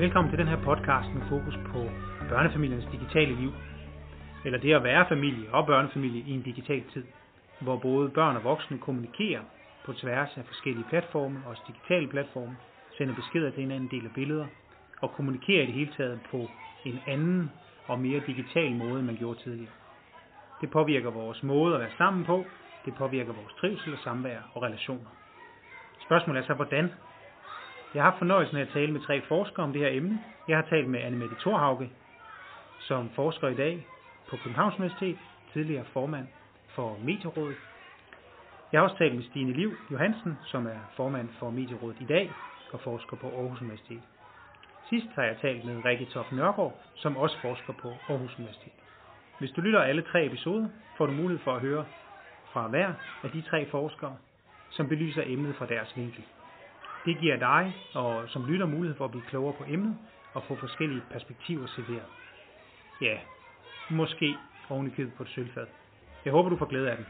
Velkommen til den her podcast med fokus på børnefamiliens digitale liv. Eller det at være familie og børnefamilie i en digital tid, hvor både børn og voksne kommunikerer på tværs af forskellige platforme, også digitale platforme, sender beskeder til hinanden, deler billeder og kommunikerer i det hele taget på en anden og mere digital måde, end man gjorde tidligere. Det påvirker vores måde at være sammen på, det påvirker vores trivsel og samvær og relationer. Spørgsmålet er så, hvordan jeg har haft fornøjelsen af at tale med tre forskere om det her emne. Jeg har talt med Annemette Thorhauge, som forsker i dag på Københavns Universitet, tidligere formand for Medierådet. Jeg har også talt med Stine Liv Johansen, som er formand for Medierådet i dag og forsker på Aarhus Universitet. Sidst har jeg talt med Rikke Toft Nørgaard, som også forsker på Aarhus Universitet. Hvis du lytter alle tre episoder, får du mulighed for at høre fra hver af de tre forskere, som belyser emnet fra deres vinkel. Det giver dig og som lytter mulighed for at blive klogere på emnet og få forskellige perspektiver serveret. Ja, måske oven i på et sølvfad. Jeg håber, du får glæde af den.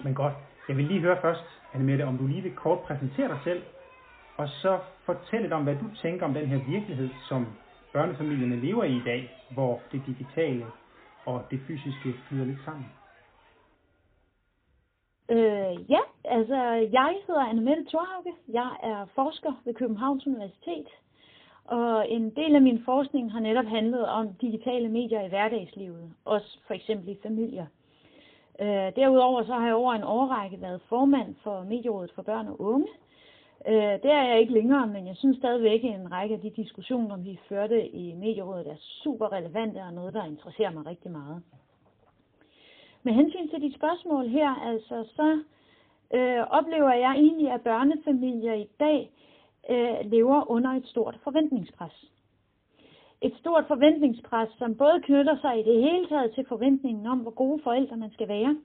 Men godt. Jeg vil lige høre først, Annemette, om du lige vil kort præsentere dig selv, og så fortælle lidt om, hvad du tænker om den her virkelighed, som børnefamilierne lever i i dag, hvor det digitale og det fysiske flyder lidt sammen. Øh, ja, altså jeg hedder Annemette Thorhauge. Jeg er forsker ved Københavns Universitet. Og en del af min forskning har netop handlet om digitale medier i hverdagslivet, også for eksempel i familier. Øh, derudover så har jeg over en årrække været formand for Medierådet for Børn og Unge. Øh, det er jeg ikke længere, men jeg synes stadigvæk, at en række af de diskussioner, vi førte i Medierådet, er super relevante og noget, der interesserer mig rigtig meget. Med hensyn til dit spørgsmål her, altså, så øh, oplever jeg egentlig, at børnefamilier i dag øh, lever under et stort forventningspres. Et stort forventningspres, som både knytter sig i det hele taget til forventningen om, hvor gode forældre man skal være,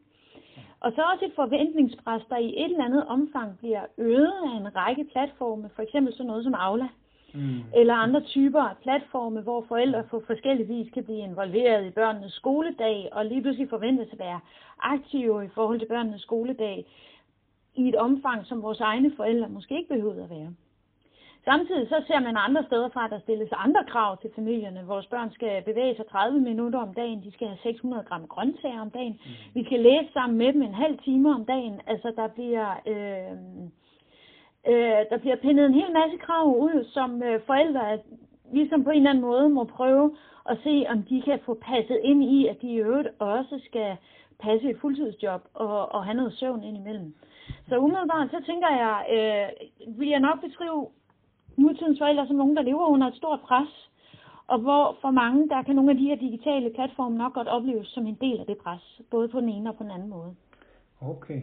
og så også et forventningspres, der i et eller andet omfang bliver øget af en række platforme, for eksempel sådan noget som Aula, mm eller andre typer af platforme, hvor forældre på forskellige vis kan blive involveret i børnenes skoledag, og lige pludselig forventes at være aktive i forhold til børnenes skoledag, i et omfang, som vores egne forældre måske ikke behøvede at være. Samtidig så ser man andre steder fra, at der stilles andre krav til familierne. Vores børn skal bevæge sig 30 minutter om dagen, de skal have 600 gram grøntsager om dagen, mm. vi skal læse sammen med dem en halv time om dagen. Altså der bliver, øh, øh, der bliver pindet en hel masse krav ud, som øh, forældre ligesom på en eller anden måde må prøve at se, om de kan få passet ind i, at de i øvrigt også skal passe et fuldtidsjob og, og have noget søvn indimellem. Så umiddelbart, så tænker jeg, øh, vil jeg nok beskrive nutidens forældre som nogen, der lever under et stort pres, og hvor for mange, der kan nogle af de her digitale platforme nok godt opleves som en del af det pres, både på den ene og på den anden måde. Okay,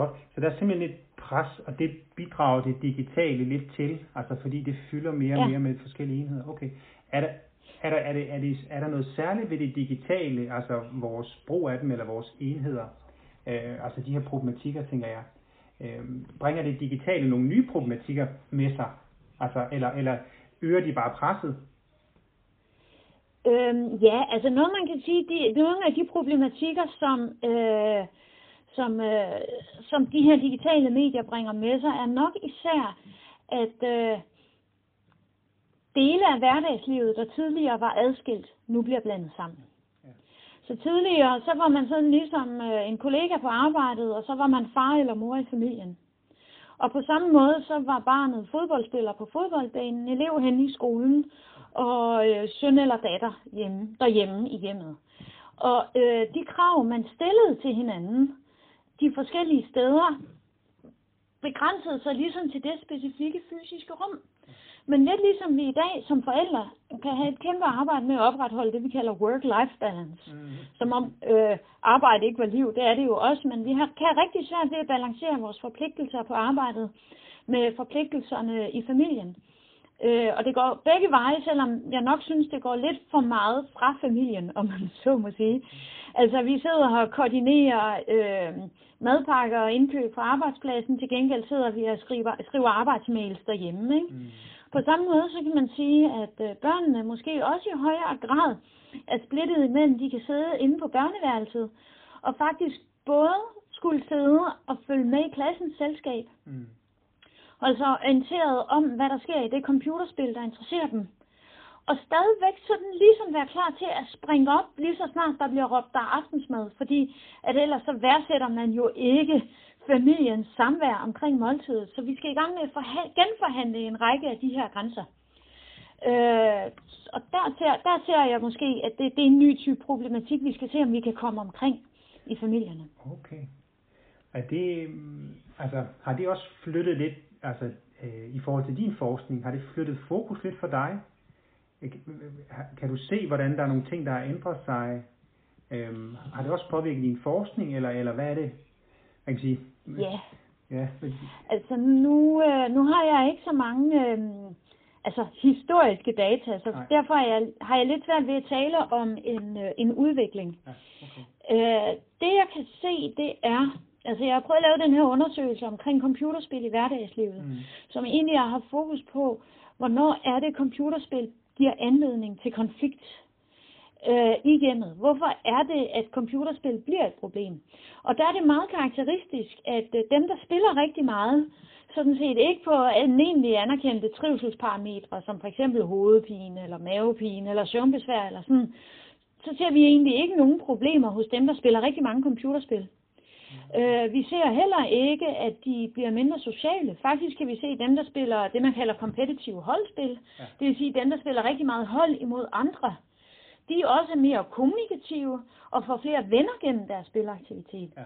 godt. Så der er simpelthen et pres, og det bidrager det digitale lidt til, altså fordi det fylder mere og ja. mere med forskellige enheder. Okay. Er der, er der, er, det, er, det, er der noget særligt ved det digitale, altså vores brug af dem, eller vores enheder, øh, altså de her problematikker, tænker jeg, øh, bringer det digitale nogle nye problematikker med sig, altså, eller, eller øger de bare presset? Øhm, ja, altså noget man kan sige, de, nogle af de problematikker, som, øh, som, øh, som de her digitale medier bringer med sig, er nok især, at øh, dele af hverdagslivet, der tidligere var adskilt, nu bliver blandet sammen. Så tidligere, så var man sådan ligesom øh, en kollega på arbejdet, og så var man far eller mor i familien. Og på samme måde, så var barnet fodboldspiller på fodboldbanen, elev hen i skolen, og øh, søn eller datter hjemme, derhjemme i hjemmet. Og øh, de krav, man stillede til hinanden, de forskellige steder, begrænsede sig ligesom til det specifikke fysiske rum. Men lidt ligesom vi i dag som forældre kan have et kæmpe arbejde med at opretholde det, vi kalder work-life balance. Mm. Som om øh, arbejde ikke var liv, det er det jo også, men vi har, kan rigtig svært ved at balancere vores forpligtelser på arbejdet med forpligtelserne i familien. Øh, og det går begge veje, selvom jeg nok synes, det går lidt for meget fra familien, om man så må sige. Altså, vi sidder og koordinerer øh, madpakker og indkøb på arbejdspladsen. Til gengæld sidder vi og skriver, skriver arbejdsmails derhjemme. Ikke? Mm. På samme måde så kan man sige, at øh, børnene måske også i højere grad er splittet imellem, de kan sidde inde på børneværelset, og faktisk både skulle sidde og følge med i klassens selskab, mm. sig orienteret om, hvad der sker i det computerspil, der interesserer dem. Og stadigvæk sådan ligesom være klar til at springe op, lige så snart der bliver råbt der aftensmad, fordi at ellers så værdsætter man jo ikke familiens samvær omkring måltidet. Så vi skal i gang med at genforhandle en række af de her grænser. Øh, og der ser, der ser jeg måske, at det, det er en ny type problematik, vi skal se, om vi kan komme omkring i familierne. Okay. Er det, mm, altså, har det også flyttet lidt, altså øh, i forhold til din forskning, har det flyttet fokus lidt for dig? Kan du se, hvordan der er nogle ting, der har ændret sig? Øhm, har det også påvirket din forskning, eller, eller hvad er det? Jeg kan sige. Ja. Ja. Altså nu, øh, nu har jeg ikke så mange øh, altså historiske data, så Nej. derfor er jeg, har jeg lidt svært ved at tale om en, øh, en udvikling. Ja, okay. øh, det jeg kan se, det er, altså jeg har prøvet at lave den her undersøgelse omkring computerspil i hverdagslivet, mm. som egentlig har fokus på, hvornår er det computerspil giver anledning til konflikt øh, i hjemmet. Hvorfor er det, at computerspil bliver et problem? Og der er det meget karakteristisk, at øh, dem, der spiller rigtig meget, sådan set ikke på almindelige anerkendte trivselsparametre, som for eksempel hovedpine, eller mavepine, eller søvnbesvær, eller sådan, så ser vi egentlig ikke nogen problemer hos dem, der spiller rigtig mange computerspil. Øh, vi ser heller ikke, at de bliver mindre sociale. Faktisk kan vi se dem, der spiller det, man kalder kompetitive holdspil. Ja. Det vil sige dem, der spiller rigtig meget hold imod andre. De er også mere kommunikative og får flere venner gennem deres spilaktivitet. Ja.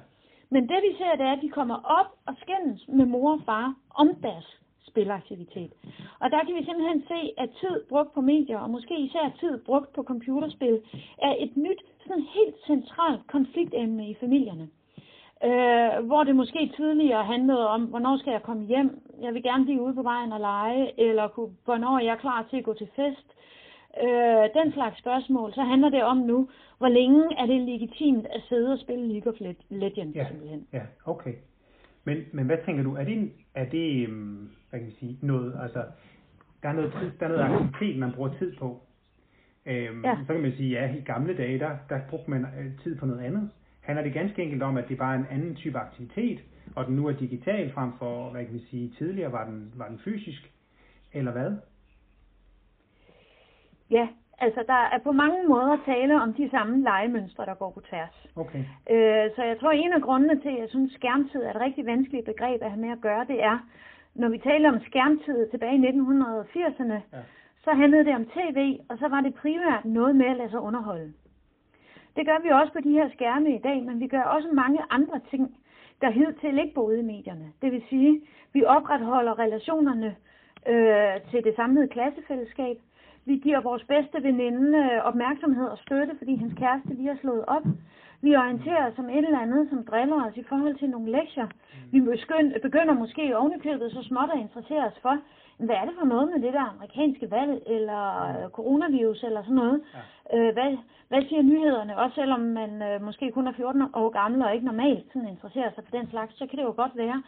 Men det vi ser, det er, at de kommer op og skændes med mor og far om deres spilaktivitet. Og der kan vi simpelthen se, at tid brugt på medier, og måske især tid brugt på computerspil, er et nyt, sådan helt centralt konfliktemne i familierne. Øh, hvor det måske tidligere handlede om, hvornår skal jeg komme hjem? Jeg vil gerne blive ude på vejen og lege, eller hvornår er jeg klar til at gå til fest? Øh, den slags spørgsmål, så handler det om nu, hvor længe er det legitimt at sidde og spille League of Legends ja, simpelthen. Ja, okay. Men, men hvad tænker du, er det, er det øhm, hvad kan jeg sige, noget, altså, der er noget, tid, der er noget aktivitet, man bruger tid på. Øhm, ja. Så kan man sige, ja, i gamle dage, der, der brugte man øh, tid på noget andet handler det ganske enkelt om, at det bare er en anden type aktivitet, og den nu er digital frem for, hvad kan vi sige, tidligere var den, var den fysisk, eller hvad? Ja, altså der er på mange måder tale om de samme legemønstre, der går på tværs. Okay. Øh, så jeg tror, en af grundene til, at jeg synes, skærmtid er et rigtig vanskeligt begreb at have med at gøre, det er, når vi taler om skærmtid tilbage i 1980'erne, ja. så handlede det om tv, og så var det primært noget med at lade sig underholde. Det gør vi også på de her skærme i dag, men vi gør også mange andre ting, der hidtil ikke boede i medierne. Det vil sige, vi opretholder relationerne øh, til det samlede klassefællesskab. Vi giver vores bedste veninde øh, opmærksomhed og støtte, fordi hans kæreste lige har slået op. Vi orienterer os om et eller andet, som driller os i forhold til nogle lektier. Vi begynder måske ovenikøbet så småt at interessere os for, hvad er det for noget med det der amerikanske valg, eller øh, coronavirus, eller sådan noget? Ja. Øh, hvad, hvad siger nyhederne? Også selvom man øh, måske kun er 14 år gammel og ikke normalt sådan interesserer sig for den slags, så kan det jo godt være.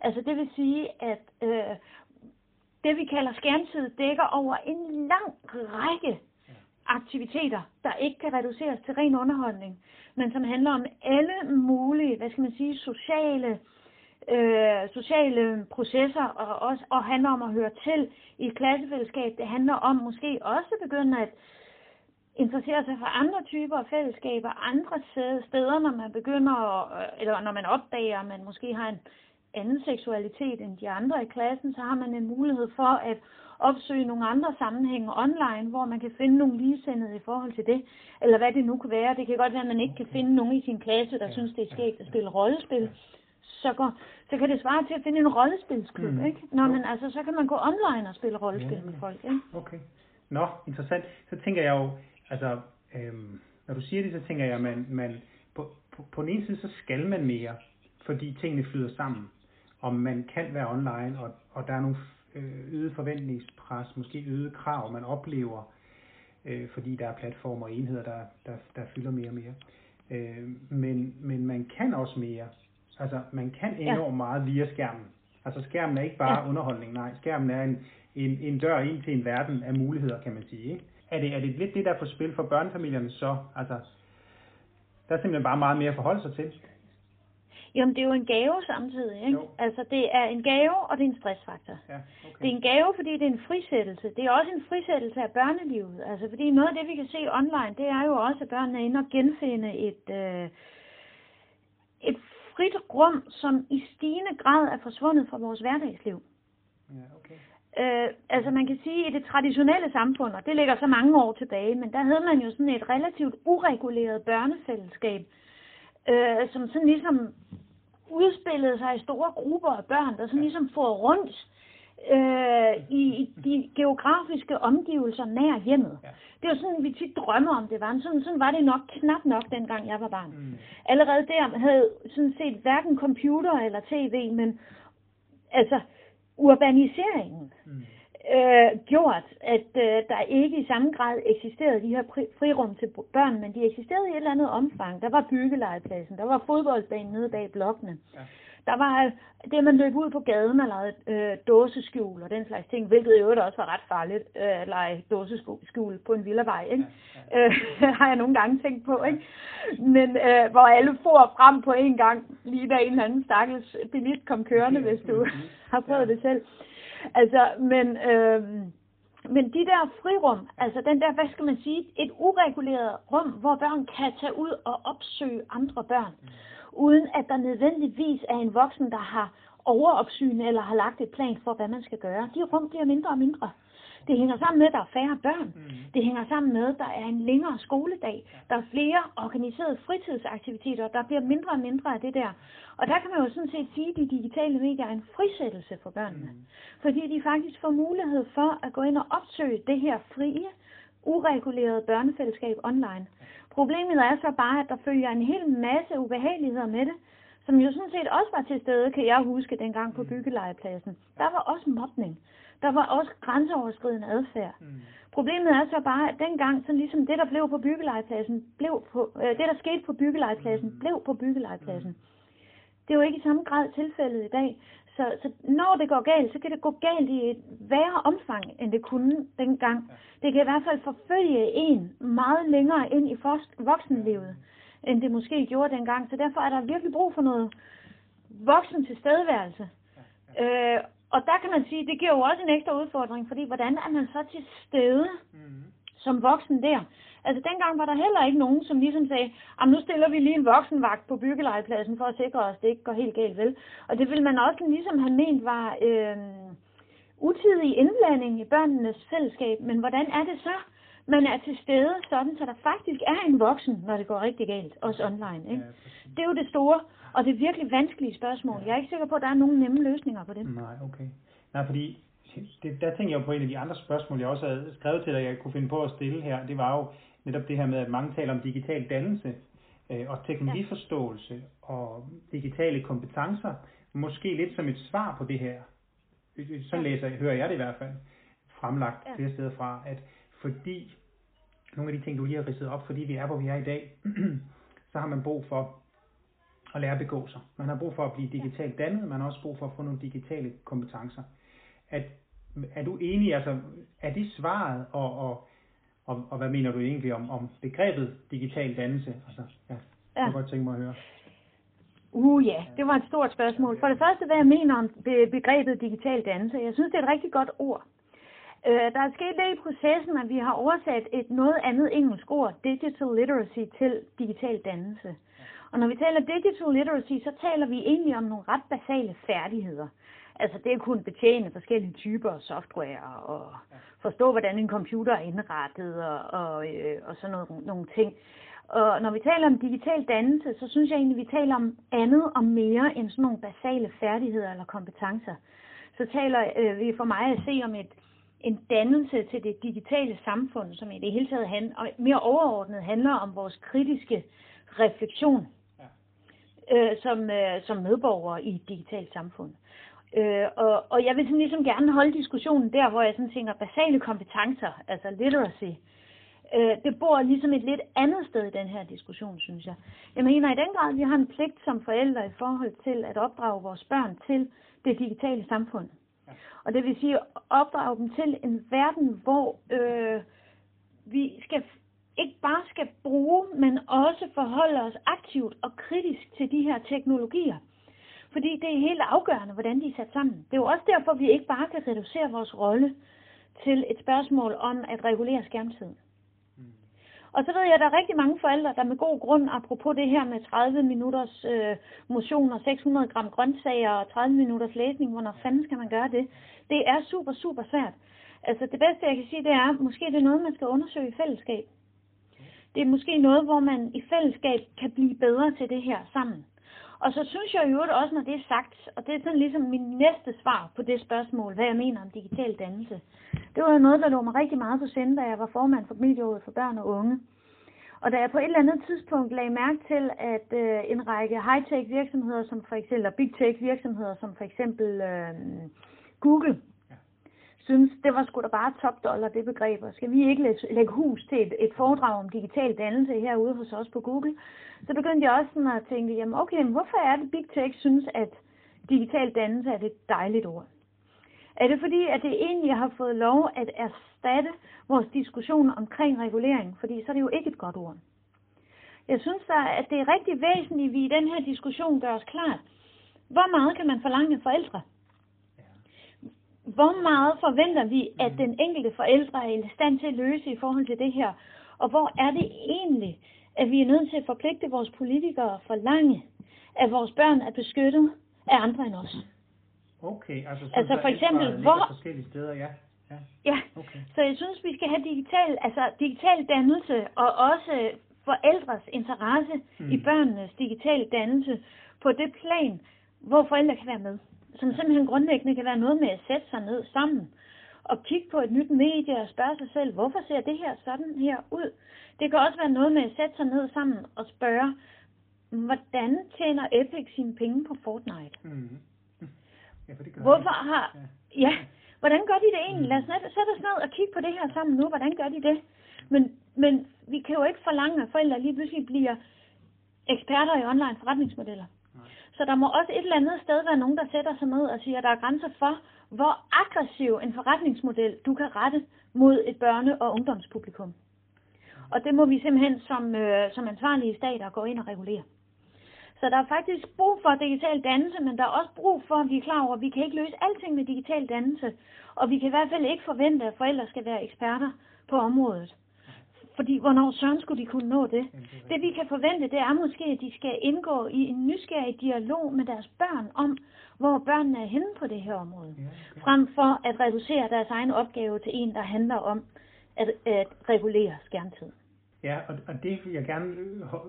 Altså det vil sige, at øh, det vi kalder skærmtid dækker over en lang række aktiviteter, der ikke kan reduceres til ren underholdning, men som handler om alle mulige, hvad skal man sige, sociale øh, sociale processer og, også, og handler om at høre til i et klassefællesskab. Det handler om måske også at begynde at interessere sig for andre typer af fællesskaber, andre steder, når man begynder, at, eller når man opdager, at man måske har en anden seksualitet end de andre i klassen, så har man en mulighed for at opsøge nogle andre sammenhænge online, hvor man kan finde nogle ligesindede i forhold til det, eller hvad det nu kan være. Det kan godt være, at man ikke kan finde nogen i sin klasse, der synes, det er skægt at spille rollespil så, går, så kan det svare til at finde en rollespilsklub, mm. ikke? Nå, men altså, så kan man gå online og spille rollespil ja, med folk, ikke? Okay. Nå, interessant. Så tænker jeg jo, altså, øhm, når du siger det, så tænker jeg, at man, man på, på, på den ene side, så skal man mere, fordi tingene flyder sammen, og man kan være online, og, og der er nogle øh, øget forventningspres, måske øget krav, man oplever, øh, fordi der er platformer og enheder, der, der, der fylder mere og mere. Øh, men, men man kan også mere, Altså, man kan enormt ja. meget via skærmen. Altså, skærmen er ikke bare ja. underholdning, nej. Skærmen er en, en, en dør ind til en verden af muligheder, kan man sige. Ikke? Er, det, er det lidt det, der er på spil for børnefamilierne så? Altså, der er simpelthen bare meget mere at forholde sig til. Jamen, det er jo en gave samtidig, ikke? Jo. Altså, det er en gave, og det er en stressfaktor. Ja, Det okay. er en gave, fordi det er en frisættelse. Det er også en frisættelse af børnelivet. Altså, fordi noget af det, vi kan se online, det er jo også, at børnene er inde og genfinde et, øh, et frit rum, som i stigende grad er forsvundet fra vores hverdagsliv. Ja, okay. Øh, altså man kan sige, at i det traditionelle samfund, og det ligger så mange år tilbage, men der havde man jo sådan et relativt ureguleret børnefællesskab, øh, som sådan ligesom udspillede sig i store grupper af børn, der sådan ligesom får rundt øh, i, i de geografiske omgivelser nær hjemmet. Ja. Det var sådan, vi tit drømmer om det var. Sådan, sådan var det nok knap nok, dengang jeg var barn. Mm. Allerede der havde sådan set hverken computer eller tv, men altså urbaniseringen Mm. øh, gjort, at øh, der ikke i samme grad eksisterede de her frirum til børn, men de eksisterede i et eller andet omfang. Der var byggelegepladsen, der var fodboldbanen nede bag blokkene. Ja. Der var det, man løb ud på gaden og lavede øh, dåseskjul og den slags ting, hvilket i øvrigt også var ret farligt øh, at lege dåseskjul på en villavej, ikke? Ja, Øh, har jeg nogle gange tænkt på, ikke? Men øh, hvor alle for frem på en gang, lige da en eller anden stakkels bilist kom kørende, Ja, hvis du har prøvet Ja. det selv. Altså, men, øh, men de der frirum, altså den der, hvad skal man sige, et ureguleret rum, hvor børn kan tage ud og opsøge andre børn, uden at der nødvendigvis er en voksen, der har overopsyn eller har lagt et plan for, hvad man skal gøre. De rum bliver mindre og mindre. Det hænger sammen med, at der er færre børn. Mm. Det hænger sammen med, at der er en længere skoledag. Der er flere organiserede fritidsaktiviteter. Der bliver mindre og mindre af det der. Og der kan man jo sådan set sige, at de digitale medier er en frisættelse for børnene. Mm. Fordi de faktisk får mulighed for at gå ind og opsøge det her frie, uregulerede børnefællesskab online. Problemet er så bare, at der følger en hel masse ubehageligheder med det, som jo sådan set også var til stede, kan jeg huske, dengang på byggelegepladsen. Der var også mobning. Der var også grænseoverskridende adfærd. Mm. Problemet er så bare, at dengang, så ligesom det, der blev på byggelegepladsen, blev på, øh, det, der skete på byggelegepladsen, blev på byggelegepladsen. Det er jo ikke i samme grad tilfældet i dag. Så, så når det går galt, så kan det gå galt i et værre omfang, end det kunne dengang. Det kan i hvert fald forfølge en meget længere ind i voksenlivet, end det måske gjorde dengang. Så derfor er der virkelig brug for noget voksen tilstedeværelse. Øh, og der kan man sige, det giver jo også en ekstra udfordring, fordi hvordan er man så til stede Mm. som voksen der? Altså dengang var der heller ikke nogen, som ligesom sagde, at nu stiller vi lige en voksenvagt på byggelegepladsen for at sikre os, at det ikke går helt galt vel. Og det ville man også ligesom have ment var øh, utidig indblanding i børnenes fællesskab. Men hvordan er det så, man er til stede sådan, så der faktisk er en voksen, når det går rigtig galt, også online. Ikke? Ja. Det er jo det store, og det er virkelig vanskelige spørgsmål. Jeg er ikke sikker på, at der er nogen nemme løsninger på det. Nej, okay. Nej, fordi det, der tænker jeg jo på en af de andre spørgsmål, jeg også havde skrevet til dig, jeg kunne finde på at stille her. Det var jo netop det her med, at mange taler om digital dannelse øh, og teknologiforståelse og digitale kompetencer. Måske lidt som et svar på det her. Sådan Ja. læser, hører jeg det i hvert fald fremlagt Ja. flere steder fra, at fordi nogle af de ting, du lige har ridset op, fordi vi er, hvor vi er i dag, så har man brug for at lære at begå sig. Man har brug for at blive digitalt dannet, man har også brug for at få nogle digitale kompetencer. At, er du enig, altså, er det svaret, og, og, og, og hvad mener du egentlig om, om begrebet digital dannelse? Altså, ja, ja. jeg godt tænke mig at høre. Uh ja, det var et stort spørgsmål. For det første, hvad jeg mener om be- begrebet digital dannelse. Jeg synes, det er et rigtig godt ord. Øh, der er sket det i processen, at vi har oversat et noget andet engelsk ord, digital literacy, til digital dannelse. Og når vi taler digital literacy, så taler vi egentlig om nogle ret basale færdigheder. Altså det at kunne betjene forskellige typer af software og forstå, hvordan en computer er indrettet og, og, øh, og sådan noget, nogle ting. Og når vi taler om digital dannelse, så synes jeg egentlig, vi taler om andet og mere end sådan nogle basale færdigheder eller kompetencer. Så taler øh, vi for mig at se om et, en dannelse til det digitale samfund, som i det hele taget handler, og mere overordnet handler om vores kritiske refleksion øh, som, øh, som medborgere i et digitalt samfund. Øh, og, og jeg vil sådan ligesom gerne holde diskussionen der, hvor jeg sådan tænker basale kompetencer, altså literacy, øh, det bor ligesom et lidt andet sted i den her diskussion, synes jeg. Jeg mener i den grad, at vi har en pligt som forældre i forhold til at opdrage vores børn til det digitale samfund. Og det vil sige opdrage dem til en verden, hvor øh, vi skal ikke bare skal bruge, men også forholde os aktivt og kritisk til de her teknologier. Fordi det er helt afgørende, hvordan de er sat sammen. Det er jo også derfor, vi ikke bare kan reducere vores rolle til et spørgsmål om at regulere skærmtiden. Og så ved jeg, at der er rigtig mange forældre, der med god grund, apropos det her med 30 minutters øh, motion og 600 gram grøntsager og 30 minutters læsning, hvornår fanden skal man gøre det? Det er super, super svært. Altså det bedste, jeg kan sige, det er, måske det er noget, man skal undersøge i fællesskab. Det er måske noget, hvor man i fællesskab kan blive bedre til det her sammen. Og så synes jeg jo også, når det er sagt, og det er sådan ligesom min næste svar på det spørgsmål, hvad jeg mener om digital dannelse. Det var jo noget, der lå mig rigtig meget på sinde, da jeg var formand for Familierådet for Børn og Unge. Og da jeg på et eller andet tidspunkt lagde mærke til, at øh, en række high-tech virksomheder, som for eksempel, eller big-tech virksomheder, som for eksempel øh, Google, synes, det var sgu da bare top dollar, det begreb. Og skal vi ikke lægge hus til et, et foredrag om digital dannelse herude hos os på Google? Så begyndte jeg også sådan at tænke, jamen okay, men hvorfor er det Big Tech synes, at digital dannelse er et dejligt ord? Er det fordi, at det egentlig har fået lov at erstatte vores diskussion omkring regulering? Fordi så er det jo ikke et godt ord. Jeg synes da, at det er rigtig væsentligt, at vi i den her diskussion gør os klart, hvor meget kan man forlange forældre? Hvor meget forventer vi, at mm. den enkelte forældre er i stand til at løse i forhold til det her? Og hvor er det egentlig, at vi er nødt til at forpligte vores politikere for lange, at vores børn er beskyttet af andre end os? Okay, altså, så altså for eksempel, hvor... forskellige steder, ja. Ja, ja. Okay. så jeg synes, vi skal have digital, altså digital dannelse og også forældres interesse mm. i børnenes digitale dannelse på det plan, hvor forældre kan være med som simpelthen grundlæggende kan være noget med at sætte sig ned sammen og kigge på et nyt medie og spørge sig selv, hvorfor ser det her sådan her ud? Det kan også være noget med at sætte sig ned sammen og spørge, hvordan tjener Epic sine penge på Fortnite? Mm. Ja, for det gør hvorfor har... Ja. ja, hvordan gør de det egentlig? Lad os sætte os ned og kigge på det her sammen nu. Hvordan gør de det? Men, men vi kan jo ikke forlange, at forældre lige pludselig bliver eksperter i online forretningsmodeller. Så der må også et eller andet sted være nogen, der sætter sig ned og siger, at der er grænser for, hvor aggressiv en forretningsmodel du kan rette mod et børne- og ungdomspublikum. Og det må vi simpelthen som, øh, som ansvarlige stater gå ind og regulere. Så der er faktisk brug for digital dannelse, men der er også brug for, at vi er klar over, at vi kan ikke løse alting med digital dannelse. Og vi kan i hvert fald ikke forvente, at forældre skal være eksperter på området. Fordi hvornår søren skulle de kunne nå det? Det vi kan forvente, det er måske, at de skal indgå i en nysgerrig dialog med deres børn om, hvor børnene er henne på det her område. Frem for at reducere deres egen opgave til en, der handler om at, at regulere skærmtid. Ja, og, og det vil jeg gerne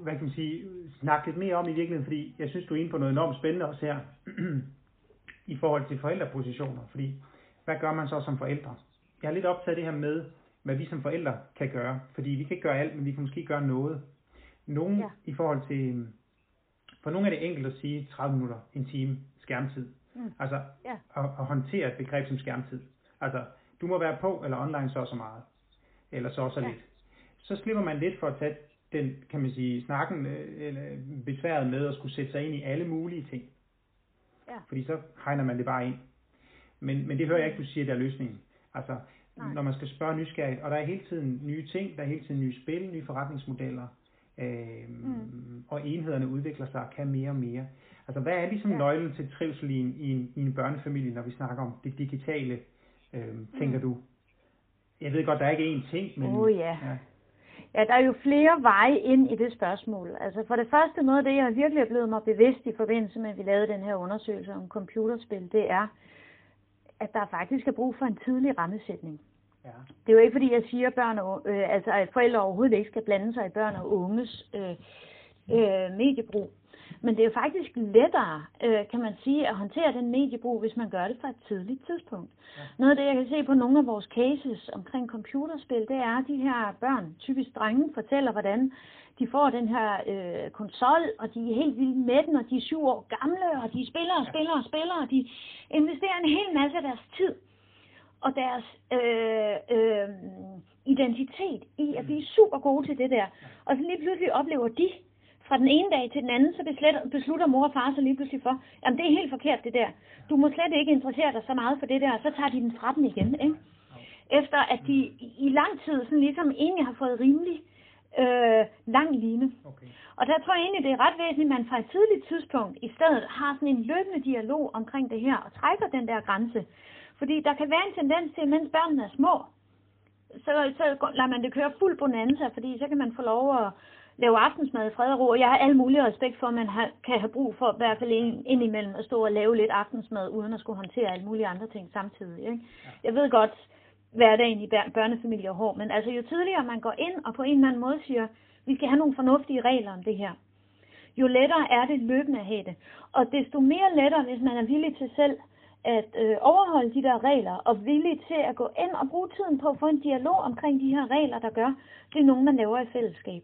hvad kan man sige, snakke lidt mere om i virkeligheden, fordi jeg synes, du er inde på noget enormt spændende også her, i forhold til forældrepositioner. Fordi, hvad gør man så som forældre? Jeg er lidt optaget af det her med, hvad vi som forældre kan gøre. Fordi vi kan ikke gøre alt, men vi kan måske gøre noget. Nogle ja. i forhold til, for nogle er det enkelt at sige 30 minutter, en time skærmtid. Mm. Altså ja. at, at håndtere et begreb som skærmtid. Altså, du må være på eller online så og så meget. Eller så og så ja. lidt. Så slipper man lidt for at tage den, kan man sige, snakken øh, eller besværet med at skulle sætte sig ind i alle mulige ting. Ja. Fordi så hegner man det bare ind. Men, men det hører jeg ikke, du siger, der er løsningen. Altså, Nej. når man skal spørge nysgerrigt. Og der er hele tiden nye ting, der er hele tiden nye spil, nye forretningsmodeller, øh, mm. og enhederne udvikler sig og kan mere og mere. Altså hvad er ligesom ja. nøglen til trivsel i en, i, en, i en børnefamilie, når vi snakker om det digitale, øh, tænker mm. du? Jeg ved godt, der er ikke én ting, men... Oh, ja. ja. Ja, der er jo flere veje ind i det spørgsmål. Altså for det første noget af det, jeg virkelig er blevet mig bevidst i forbindelse med, at vi lavede den her undersøgelse om computerspil, det er, at der faktisk er brug for en tidlig rammesætning. Ja. Det er jo ikke fordi, jeg siger, at, børn og, øh, altså, at forældre overhovedet ikke skal blande sig i børn og unges øh, øh, mediebrug. Men det er jo faktisk lettere, øh, kan man sige, at håndtere den mediebrug, hvis man gør det fra et tidligt tidspunkt. Ja. Noget af det, jeg kan se på nogle af vores cases omkring computerspil, det er, at de her børn, typisk drenge, fortæller, hvordan de får den her øh, konsol, og de er helt vilde med den, og de er syv år gamle, og de spiller og spiller og spiller, og de investerer en hel masse af deres tid og deres øh, øh, identitet i at blive super gode til det der. Og så lige pludselig oplever de, fra den ene dag til den anden, så beslutter mor og far så lige pludselig for, jamen det er helt forkert det der. Du må slet ikke interessere dig så meget for det der, så tager de den fra dem igen. Ikke? Efter at de i lang tid sådan ligesom egentlig har fået rimelig øh, lang line. Okay. Og der tror jeg egentlig, det er ret væsentligt, at man fra et tidligt tidspunkt i stedet har sådan en løbende dialog omkring det her, og trækker den der grænse. Fordi der kan være en tendens til, mens børnene er små, så, så lader man det køre fuld bonanza, fordi så kan man få lov at lave aftensmad i fred og ro. Og jeg har alle mulige respekt for, at man har, kan have brug for i hvert fald ind, indimellem at stå og lave lidt aftensmad, uden at skulle håndtere alle mulige andre ting samtidig. Ikke? Ja. Jeg ved godt, hverdagen i børnefamilier er hård, men altså jo tidligere man går ind og på en eller anden måde siger, vi skal have nogle fornuftige regler om det her, jo lettere er det løbende at have det. Og desto mere lettere, hvis man er villig til selv at øh, overholde de der regler, og villig til at gå ind og bruge tiden på at få en dialog omkring de her regler, der gør, det er nogen, man laver i fællesskab.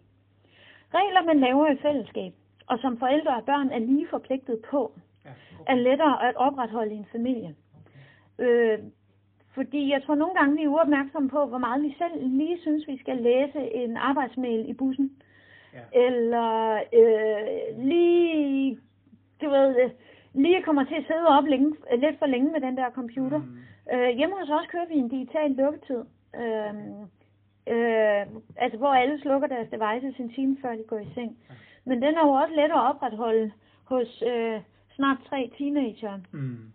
Regler, man laver i fællesskab, og som forældre og børn er lige forpligtet på, ja, okay. er lettere at opretholde i en familie. Okay. Øh, fordi jeg tror nogle gange, vi er uopmærksomme på, hvor meget vi selv lige synes, vi skal læse en arbejdsmail i bussen. Ja. Eller øh, lige, du ved, lige kommer til at sidde op længe, lidt for længe med den der computer. Mm. Øh, hjemme hos os kører vi en digital lukketid. Øh, øh, altså hvor alle slukker deres devices en time før de går i seng. Ja. Men den er jo også let at opretholde hos øh, snart tre teenager. Mm.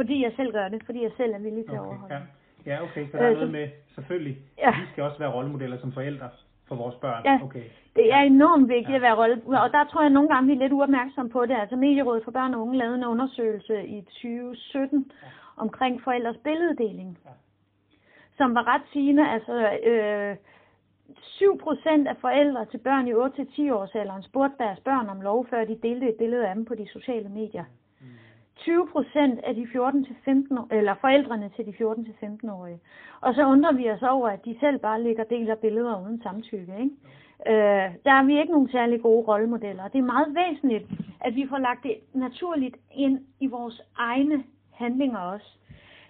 Fordi jeg selv gør det, fordi jeg selv er villig til okay, at overholde ja. Ja, okay, så der er øh, noget med, selvfølgelig, ja. vi skal også være rollemodeller som forældre for vores børn. Ja, okay. det er enormt vigtigt ja. at være rolle, og der tror jeg nogle gange, vi er lidt uopmærksom på det. Altså Medierådet for Børn og Unge lavede en undersøgelse i 2017 ja. omkring forældres billeddeling, ja. som var ret sigende. Altså øh, 7% af forældre til børn i 8-10 års alderen spurgte deres børn om lov, før de delte et billede af dem på de sociale medier. 20 procent af de 14 til 15 eller forældrene til de 14 til 15 årige. Og så undrer vi os over, at de selv bare ligger lægger deler billeder uden samtykke. Ikke? Øh, der er vi ikke nogen særlig gode rollemodeller. Det er meget væsentligt, at vi får lagt det naturligt ind i vores egne handlinger også.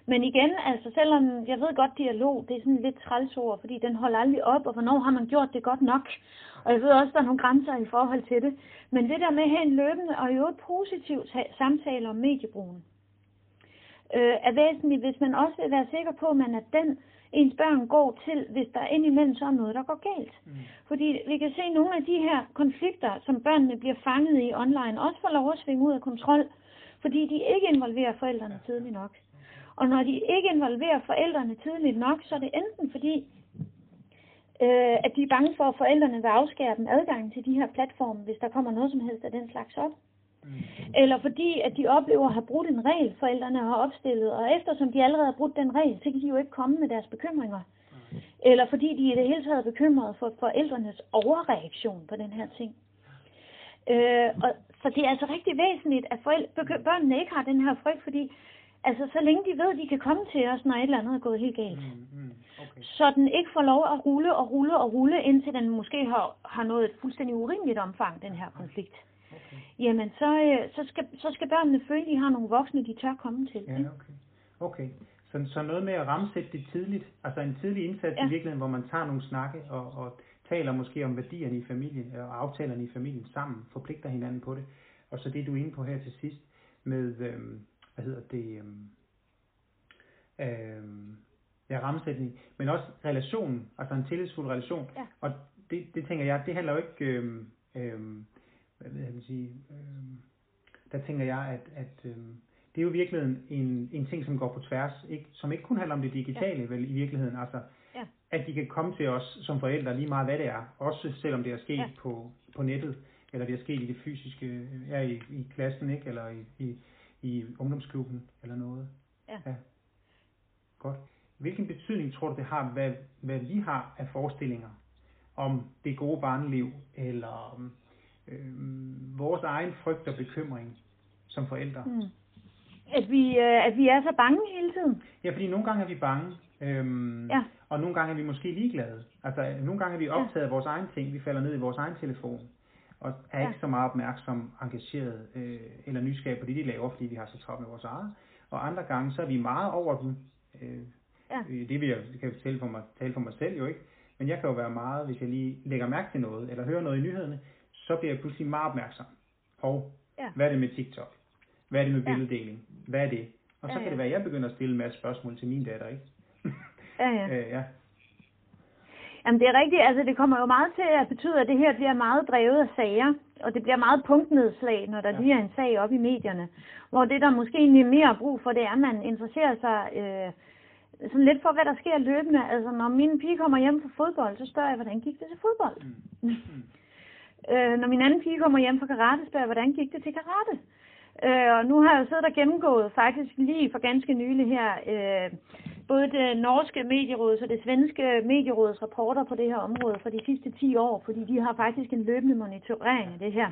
Men igen, altså selvom jeg ved godt, dialog, det er sådan lidt trælsord, fordi den holder aldrig op, og hvornår har man gjort det godt nok? Og jeg ved også, der er nogle grænser i forhold til det. Men det der med at have en løbende og jo et positivt samtale om mediebrugen, øh, er væsentligt, hvis man også vil være sikker på, at man er den, ens børn går til, hvis der indimellem så er noget, der går galt. Mm. Fordi vi kan se, nogle af de her konflikter, som børnene bliver fanget i online, også får lov at svinge ud af kontrol, fordi de ikke involverer forældrene tidligt nok. Og når de ikke involverer forældrene tidligt nok, så er det enten fordi, øh, at de er bange for, at forældrene vil afskære dem adgang til de her platforme, hvis der kommer noget som helst af den slags op. Mm. Eller fordi, at de oplever at have brudt en regel, forældrene har opstillet, og eftersom de allerede har brudt den regel, så kan de jo ikke komme med deres bekymringer. Mm. Eller fordi de i det hele taget er bekymrede for forældrenes overreaktion på den her ting. Øh, og, så det er altså rigtig væsentligt, at forældre, børnene ikke har den her frygt, fordi Altså, så længe de ved, at de kan komme til os, når et eller andet er gået helt galt. Mm, mm, okay. Så den ikke får lov at rulle og rulle og rulle, indtil den måske har, har nået et fuldstændig urimeligt omfang, den her konflikt. Okay. Jamen, så, øh, så, skal, så skal børnene føle, at de har nogle voksne, de tør komme til. Ja, okay. okay. Så, så noget med at ramsætte det tidligt, altså en tidlig indsats ja. i virkeligheden, hvor man tager nogle snakke og, og taler måske om værdierne i familien og aftalerne i familien sammen, forpligter hinanden på det. Og så det, du er inde på her til sidst med, øhm, hvad hedder det, øhm, øhm, ja, rammesætning, men også relationen, altså en tillidsfuld relation. Ja. Og det, det tænker jeg, det handler jo ikke, øhm, øhm, hvad vil jeg sige, øhm, der tænker jeg, at, at øhm, det er jo i virkeligheden en, en ting, som går på tværs, ikke, som ikke kun handler om det digitale, ja. vel i virkeligheden, altså, ja. at de kan komme til os som forældre lige meget, hvad det er, også selvom det er sket ja. på, på nettet, eller det er sket i det fysiske, ja, i, i klassen, ikke, eller i, i, i ungdomsklubben eller noget. Ja. ja. Godt. Hvilken betydning tror du, det har, hvad, hvad vi har af forestillinger om det gode barneliv, eller om øh, vores egen frygt og bekymring som forældre? Mm. At, vi, øh, at vi er så bange hele tiden? Ja, fordi nogle gange er vi bange, øhm, ja. og nogle gange er vi måske ligeglade. Altså, nogle gange er vi optaget ja. af vores egen ting, vi falder ned i vores egen telefon og er ja. ikke så meget opmærksom, engageret øh, eller nysgerrig på det, de laver, fordi vi har så travlt med vores eget. Og andre gange, så er vi meget over dem. Øh, ja. Øh, det vil jeg, kan jeg tale for, mig, tale for mig selv jo ikke. Men jeg kan jo være meget, hvis jeg lige lægger mærke til noget, eller hører noget i nyhederne, så bliver jeg pludselig meget opmærksom. Og ja. hvad er det med TikTok? Hvad er det med billeddeling? Hvad er det? Og så ja, ja. kan det være, at jeg begynder at stille en masse spørgsmål til min datter, ikke? ja, ja. øh, ja. Jamen det er rigtigt, altså det kommer jo meget til at betyde, at det her bliver meget drevet af sager, og det bliver meget punktnedslag, når der ja. lige er en sag op i medierne. Hvor det, der måske egentlig mere brug for, det er, at man interesserer sig øh, sådan lidt for, hvad der sker løbende. Altså når min pige kommer hjem fra fodbold, så spørger jeg, hvordan gik det til fodbold? Mm. Mm. øh, når min anden pige kommer hjem fra karate, spørger jeg, hvordan gik det til karate? Øh, og nu har jeg jo siddet og gennemgået faktisk lige for ganske nylig her øh, både det norske medieråd og det svenske medieråds rapporter på det her område for de sidste 10 år, fordi de har faktisk en løbende monitorering af det her.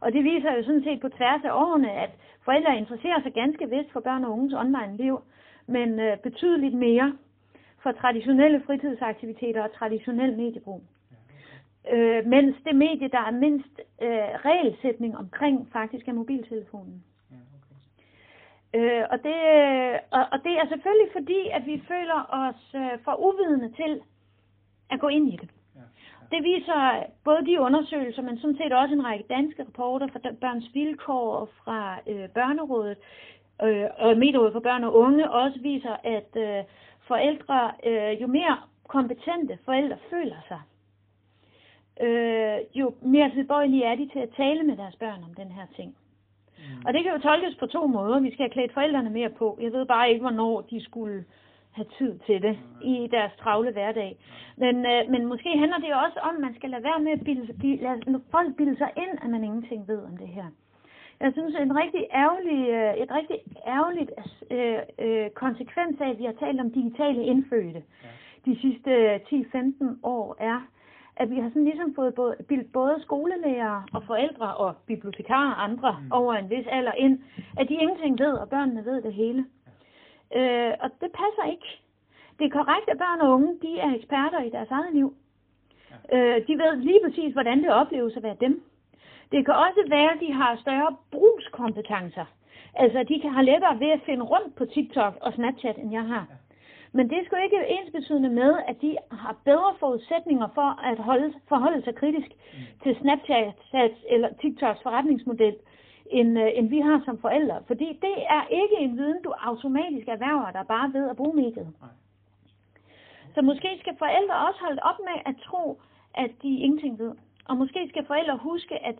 Og det viser jo sådan set på tværs af årene, at forældre interesserer sig ganske vist for børn og unges online liv, men øh, betydeligt mere for traditionelle fritidsaktiviteter og traditionel mediebrug. Øh, mens det medie, der er mindst øh, regelsætning omkring, faktisk er mobiltelefonen. Øh, og, det, og, og det er selvfølgelig fordi, at vi føler os øh, for uvidende til at gå ind i det. Ja, ja. Det viser både de undersøgelser, men sådan set også en række danske rapporter fra Børns Vilkår og fra øh, Børnerådet, øh, og Medierådet for Børn og Unge også viser, at øh, forældre, øh, jo mere kompetente forældre føler sig, øh, jo mere tilbøjelige er de til at tale med deres børn om den her ting. Mm. Og det kan jo tolkes på to måder. Vi skal have klædt forældrene mere på. Jeg ved bare ikke, hvornår de skulle have tid til det mm. i deres travle hverdag. Men, øh, men måske handler det også om, at man skal lade være med at bilde, bilde, lade folk bilde sig ind, at man ingenting ved om det her. Jeg synes, en rigtig ærgerlig, øh, et rigtig ærgerligt øh, øh, konsekvens af, at vi har talt om digitale indfødte ja. de sidste 10-15 år, er, at vi har sådan ligesom fået både, bildt både skolelærer og forældre og bibliotekarer og andre mm. over en vis alder ind, at de ingenting ved, og børnene ved det hele. Øh, og det passer ikke. Det er korrekt, at børn og unge, de er eksperter i deres eget liv. Ja. Øh, de ved lige præcis, hvordan det opleves at være dem. Det kan også være, at de har større brugskompetencer. Altså, de kan have lettere ved at finde rundt på TikTok og Snapchat, end jeg har. Ja. Men det skal ikke ens betydende med, at de har bedre forudsætninger for at holde, forholde sig kritisk mm. til Snapchat eller TikToks forretningsmodel, end, øh, end vi har som forældre. Fordi det er ikke en viden, du automatisk erhverver dig bare ved at bruge mediet. Nej. Så måske skal forældre også holde op med at tro, at de ingenting ved. Og måske skal forældre huske, at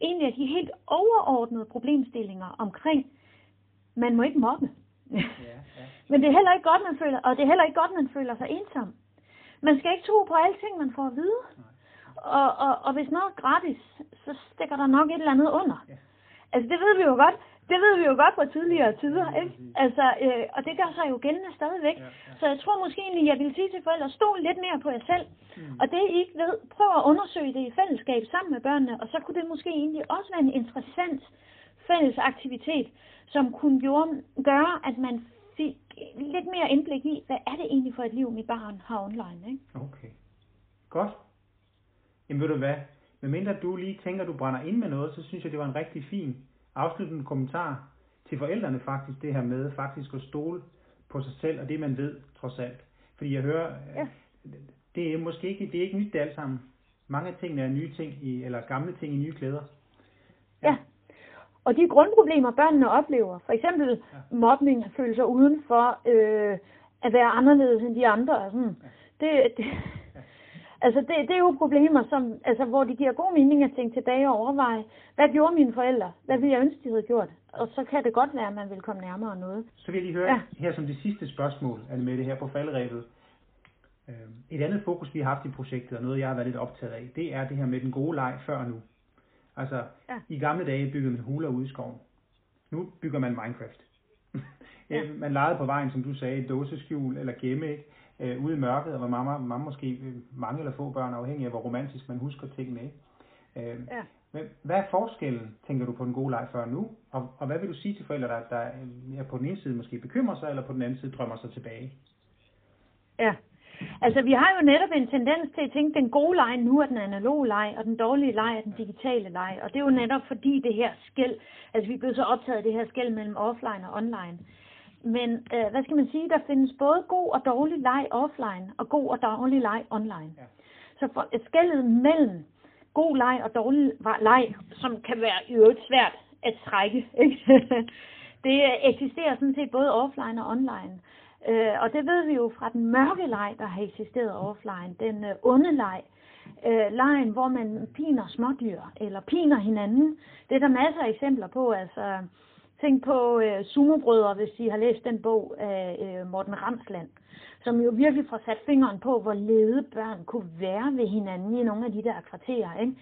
egentlig er de helt overordnede problemstillinger omkring, man må ikke mobbe. Ja, ja. Men det er heller ikke godt, man føler, og det er heller ikke godt, man føler sig ensom. Man skal ikke tro på alting, man får at vide. Og, og, og hvis noget er gratis, så stikker der nok et eller andet under. Ja. Altså det ved vi jo godt. Det ved vi jo godt på tidligere tider, ikke? Altså, øh, og det gør sig jo gældende stadigvæk. Ja, ja. Så jeg tror måske egentlig, jeg vil sige til forældre, stol lidt mere på jer selv. Mm. Og det I ikke ved, prøv at undersøge det i fællesskab sammen med børnene, og så kunne det måske egentlig også være en interessant fælles aktivitet, som kunne gøre, at man fik lidt mere indblik i, hvad er det egentlig for et liv, mit barn har online. Ikke? Okay. Godt. Jamen ved du hvad, medmindre du lige tænker, du brænder ind med noget, så synes jeg, det var en rigtig fin afsluttende kommentar til forældrene faktisk, det her med faktisk at stole på sig selv og det, man ved, trods alt. Fordi jeg hører, ja. det er måske ikke, det er ikke nyt det alt sammen. Mange af tingene er nye ting, i, eller gamle ting i nye klæder. Ja. ja. Og de grundproblemer, børnene oplever, for eksempel ja. mobning, at føle sig udenfor, øh, at være anderledes end de andre, sådan, ja. det, det, Altså, det, det er jo problemer, som, altså, hvor det giver god mening at tænke tilbage og overveje, hvad gjorde mine forældre? Hvad ville jeg ønske, de havde gjort? Og så kan det godt være, at man vil komme nærmere noget. Så vil jeg lige høre ja. her som det sidste spørgsmål, er med det her på faldrebet. Øhm, et andet fokus, vi har haft i projektet, og noget, jeg har været lidt optaget af, det er det her med den gode leg før nu. Altså, ja. i gamle dage byggede man huler ude i skoven. Nu bygger man Minecraft. ja. man legede på vejen, som du sagde, dåseskjul eller gemme, ikke? øh, ude i mørket, og hvor mamma, mamma måske øh, mange eller få børn, afhængig af hvor romantisk man husker tingene. Ikke? Øh, ja. Men hvad er forskellen, tænker du, på den gode leg før nu? Og, og hvad vil du sige til forældre, der, der er på den ene side måske bekymrer sig, eller på den anden side drømmer sig tilbage? Ja, altså vi har jo netop en tendens til at tænke, at den gode leg nu er den analoge leg, og den dårlige leg er den digitale leg. Og det er jo netop fordi det her skæld, altså vi er blevet så optaget af det her skæld mellem offline og online. Men øh, hvad skal man sige, der findes både god og dårlig leg offline, og god og dårlig leg online. Ja. Så for skældet mellem god leg og dårlig leg, som kan være i øvrigt svært at trække, ikke? det eksisterer sådan set både offline og online. Øh, og det ved vi jo fra den mørke leg, der har eksisteret offline, den øh, onde leg, øh, lejen, hvor man piner smådyr, eller piner hinanden. Det er der masser af eksempler på, altså tænk på øh, sumobrødre, hvis I har læst den bog af øh, Morten Ramsland, som jo virkelig får sat fingeren på, hvor lede børn kunne være ved hinanden i nogle af de der kvarterer, ikke?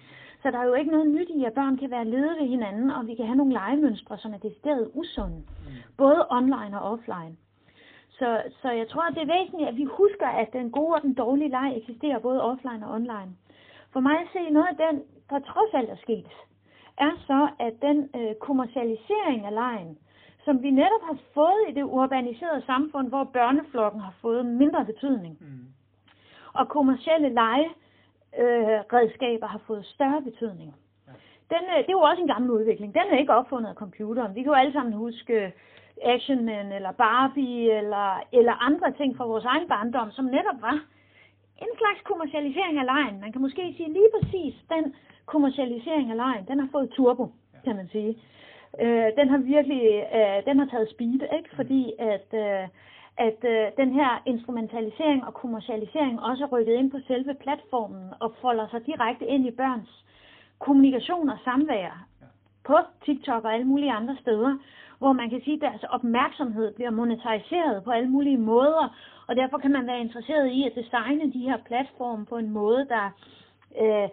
Så der er jo ikke noget nyt i, at børn kan være lede ved hinanden, og vi kan have nogle legemønstre, som er decideret usunde, mm. både online og offline. Så, så jeg tror, at det er væsentligt, at vi husker, at den gode og den dårlige leg eksisterer både offline og online. For mig at se noget af den, der trods alt er sket, er så, at den øh, kommercialisering af lejen, som vi netop har fået i det urbaniserede samfund, hvor børneflokken har fået mindre betydning, mm. og kommercielle lege, øh, har fået større betydning. Ja. Den, øh, det er jo også en gammel udvikling. Den er ikke opfundet af computeren. Vi kan jo alle sammen huske Action Man eller Barbie eller, eller andre ting fra vores egen barndom, som netop var en slags kommercialisering af lejen. Man kan måske sige lige præcis, den kommercialisering af lejen, den har fået turbo, kan man sige. Øh, den har virkelig, øh, den har taget speed, ikke? Fordi at, øh, at øh, den her instrumentalisering og kommercialisering også er rykket ind på selve platformen og folder sig direkte ind i børns kommunikation og samvær på TikTok og alle mulige andre steder, hvor man kan sige, at deres opmærksomhed bliver monetariseret på alle mulige måder, og derfor kan man være interesseret i at designe de her platforme på en måde, der øh,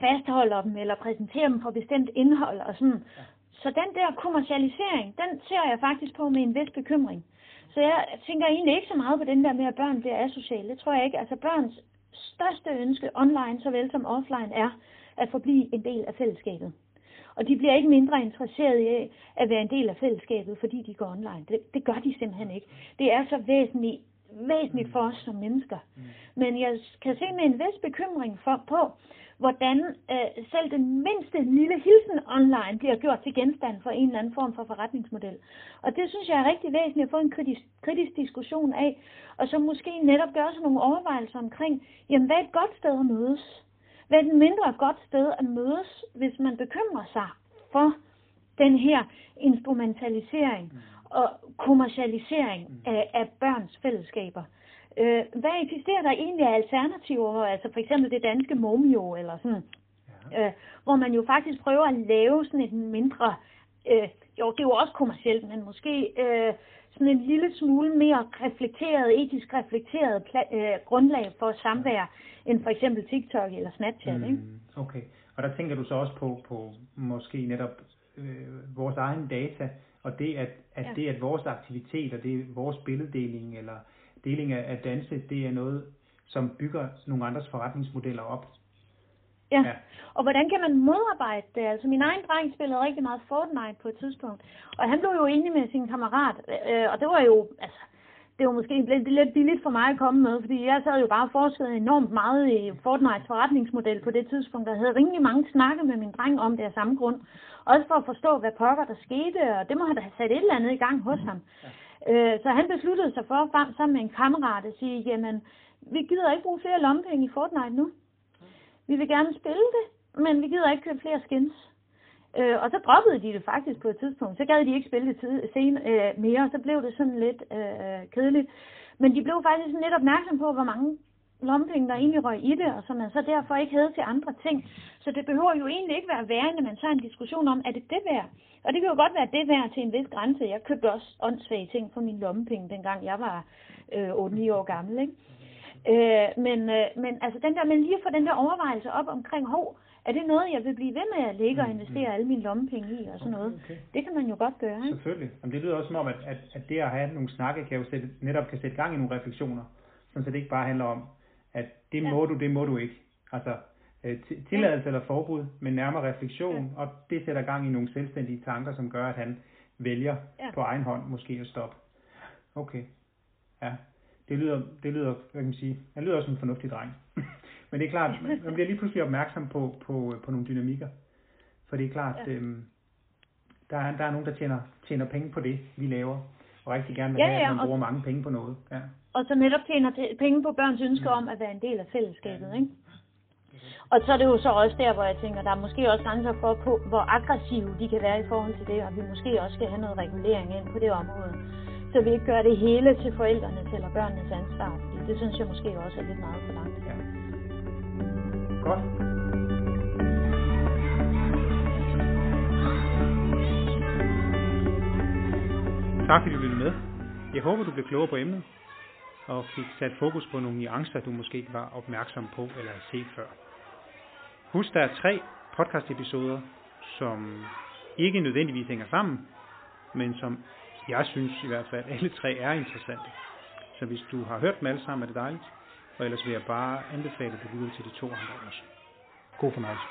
fastholder dem eller præsenterer dem for bestemt indhold og sådan. Så den der kommercialisering, den ser jeg faktisk på med en vis bekymring. Så jeg tænker egentlig ikke så meget på den der med, at børn bliver asociale. Det tror jeg ikke. Altså børns største ønske online såvel som offline er at forblive en del af fællesskabet. Og de bliver ikke mindre interesserede i at være en del af fællesskabet, fordi de går online. Det, det gør de simpelthen ikke. Det er så væsentligt, væsentligt for os som mennesker. Mm. Men jeg kan se med en vis bekymring for, på, hvordan øh, selv den mindste lille hilsen online bliver gjort til genstand for en eller anden form for forretningsmodel. Og det synes jeg er rigtig væsentligt at få en kritisk, kritisk diskussion af, og så måske netop gøre sig nogle overvejelser omkring, jamen hvad er et godt sted at mødes? Hvad er et mindre godt sted at mødes, hvis man bekymrer sig for den her instrumentalisering og kommercialisering af, af børns fællesskaber? Øh, hvad eksisterer der egentlig af alternativer? Altså for eksempel det danske Momio, eller sådan, ja. øh, hvor man jo faktisk prøver at lave sådan et mindre, øh, jo det er jo også kommercielt, men måske øh, sådan en lille smule mere reflekteret, etisk reflekteret øh, grundlag for samvær, end for eksempel TikTok eller Snapchat. Mm, ikke? Okay, og der tænker du så også på, på måske netop øh, vores egen data, og det at, at ja. det at vores aktiviteter, det er vores billeddeling eller deling af, af danse, det er noget, som bygger nogle andres forretningsmodeller op. Ja. ja, og hvordan kan man modarbejde det? Altså min egen dreng spillede rigtig meget Fortnite på et tidspunkt, og han blev jo enig med sin kammerat, øh, og det var jo, altså, det var måske lidt, lidt billigt for mig at komme med, fordi jeg sad jo bare og forskede enormt meget i Fortnites forretningsmodel på det tidspunkt, der havde rimelig mange snakke med min dreng om det af samme grund. Også for at forstå, hvad pokker der skete, og det må have sat et eller andet i gang hos ham. Ja. Øh, så han besluttede sig for sammen med en kammerat at sige, jamen, vi gider ikke bruge flere lommepenge i Fortnite nu. Vi vil gerne spille det, men vi gider ikke købe flere skins. Øh, og så droppede de det faktisk på et tidspunkt. Så gad de ikke spille det tid, sen, øh, mere, så blev det sådan lidt øh, kedeligt. Men de blev faktisk lidt opmærksom på, hvor mange lompenge, der egentlig røg i det, og som man så derfor ikke havde til andre ting. Så det behøver jo egentlig ikke være værende, man tager en diskussion om, er det det værd? Og det kan jo godt være det værd til en vis grænse. Jeg købte også åndssvage ting for min lommepenge, dengang jeg var øh, 8-9 år gammel. Ikke? Øh, men, øh, men altså den der, men lige få den der overvejelse op omkring, hov, er det noget, jeg vil blive ved med at ligge og mm, investere mm. alle mine lommepenge i og sådan noget? Okay. Det kan man jo godt gøre. Ikke? Selvfølgelig. Jamen, det lyder også som om, at, at, at det at have nogle snakke kan jo sætte, netop kan sætte gang i nogle refleksioner, så det ikke bare handler om, at det ja. må du, det må du ikke. Altså, øh, tilladelse ja. eller forbud, men nærmere refleksion, ja. og det sætter gang i nogle selvstændige tanker, som gør, at han vælger ja. på egen hånd måske at stoppe. Okay. Ja. Det lyder, det lyder, hvad kan man sige, han lyder som en fornuftig dreng. men det er klart, man bliver lige pludselig opmærksom på, på, på nogle dynamikker. For det er klart, ja. øhm, der, er, der er nogen, der tjener, tjener penge på det, vi laver, og rigtig gerne vil ja, have, at man bruger mange penge på noget. Ja og så netop tjener penge på børns ønsker om at være en del af fællesskabet. Ikke? Og så er det jo så også der, hvor jeg tænker, der er måske også grænser for, på, hvor aggressive de kan være i forhold til det, og vi måske også skal have noget regulering ind på det område. Så vi ikke gør det hele til forældrenes eller børnenes ansvar, fordi det synes jeg måske også er lidt meget for langt. Ja. Godt. Tak fordi du lyttede med. Jeg håber, du blev klogere på emnet og fik sat fokus på nogle nuancer, du måske ikke var opmærksom på eller havde set før. Husk, der er tre podcast-episoder, som ikke nødvendigvis hænger sammen, men som jeg synes i hvert fald, alle tre er interessante. Så hvis du har hørt dem alle sammen, er det dejligt. Og ellers vil jeg bare anbefale, at du lytter til de to andre også. God fornøjelse.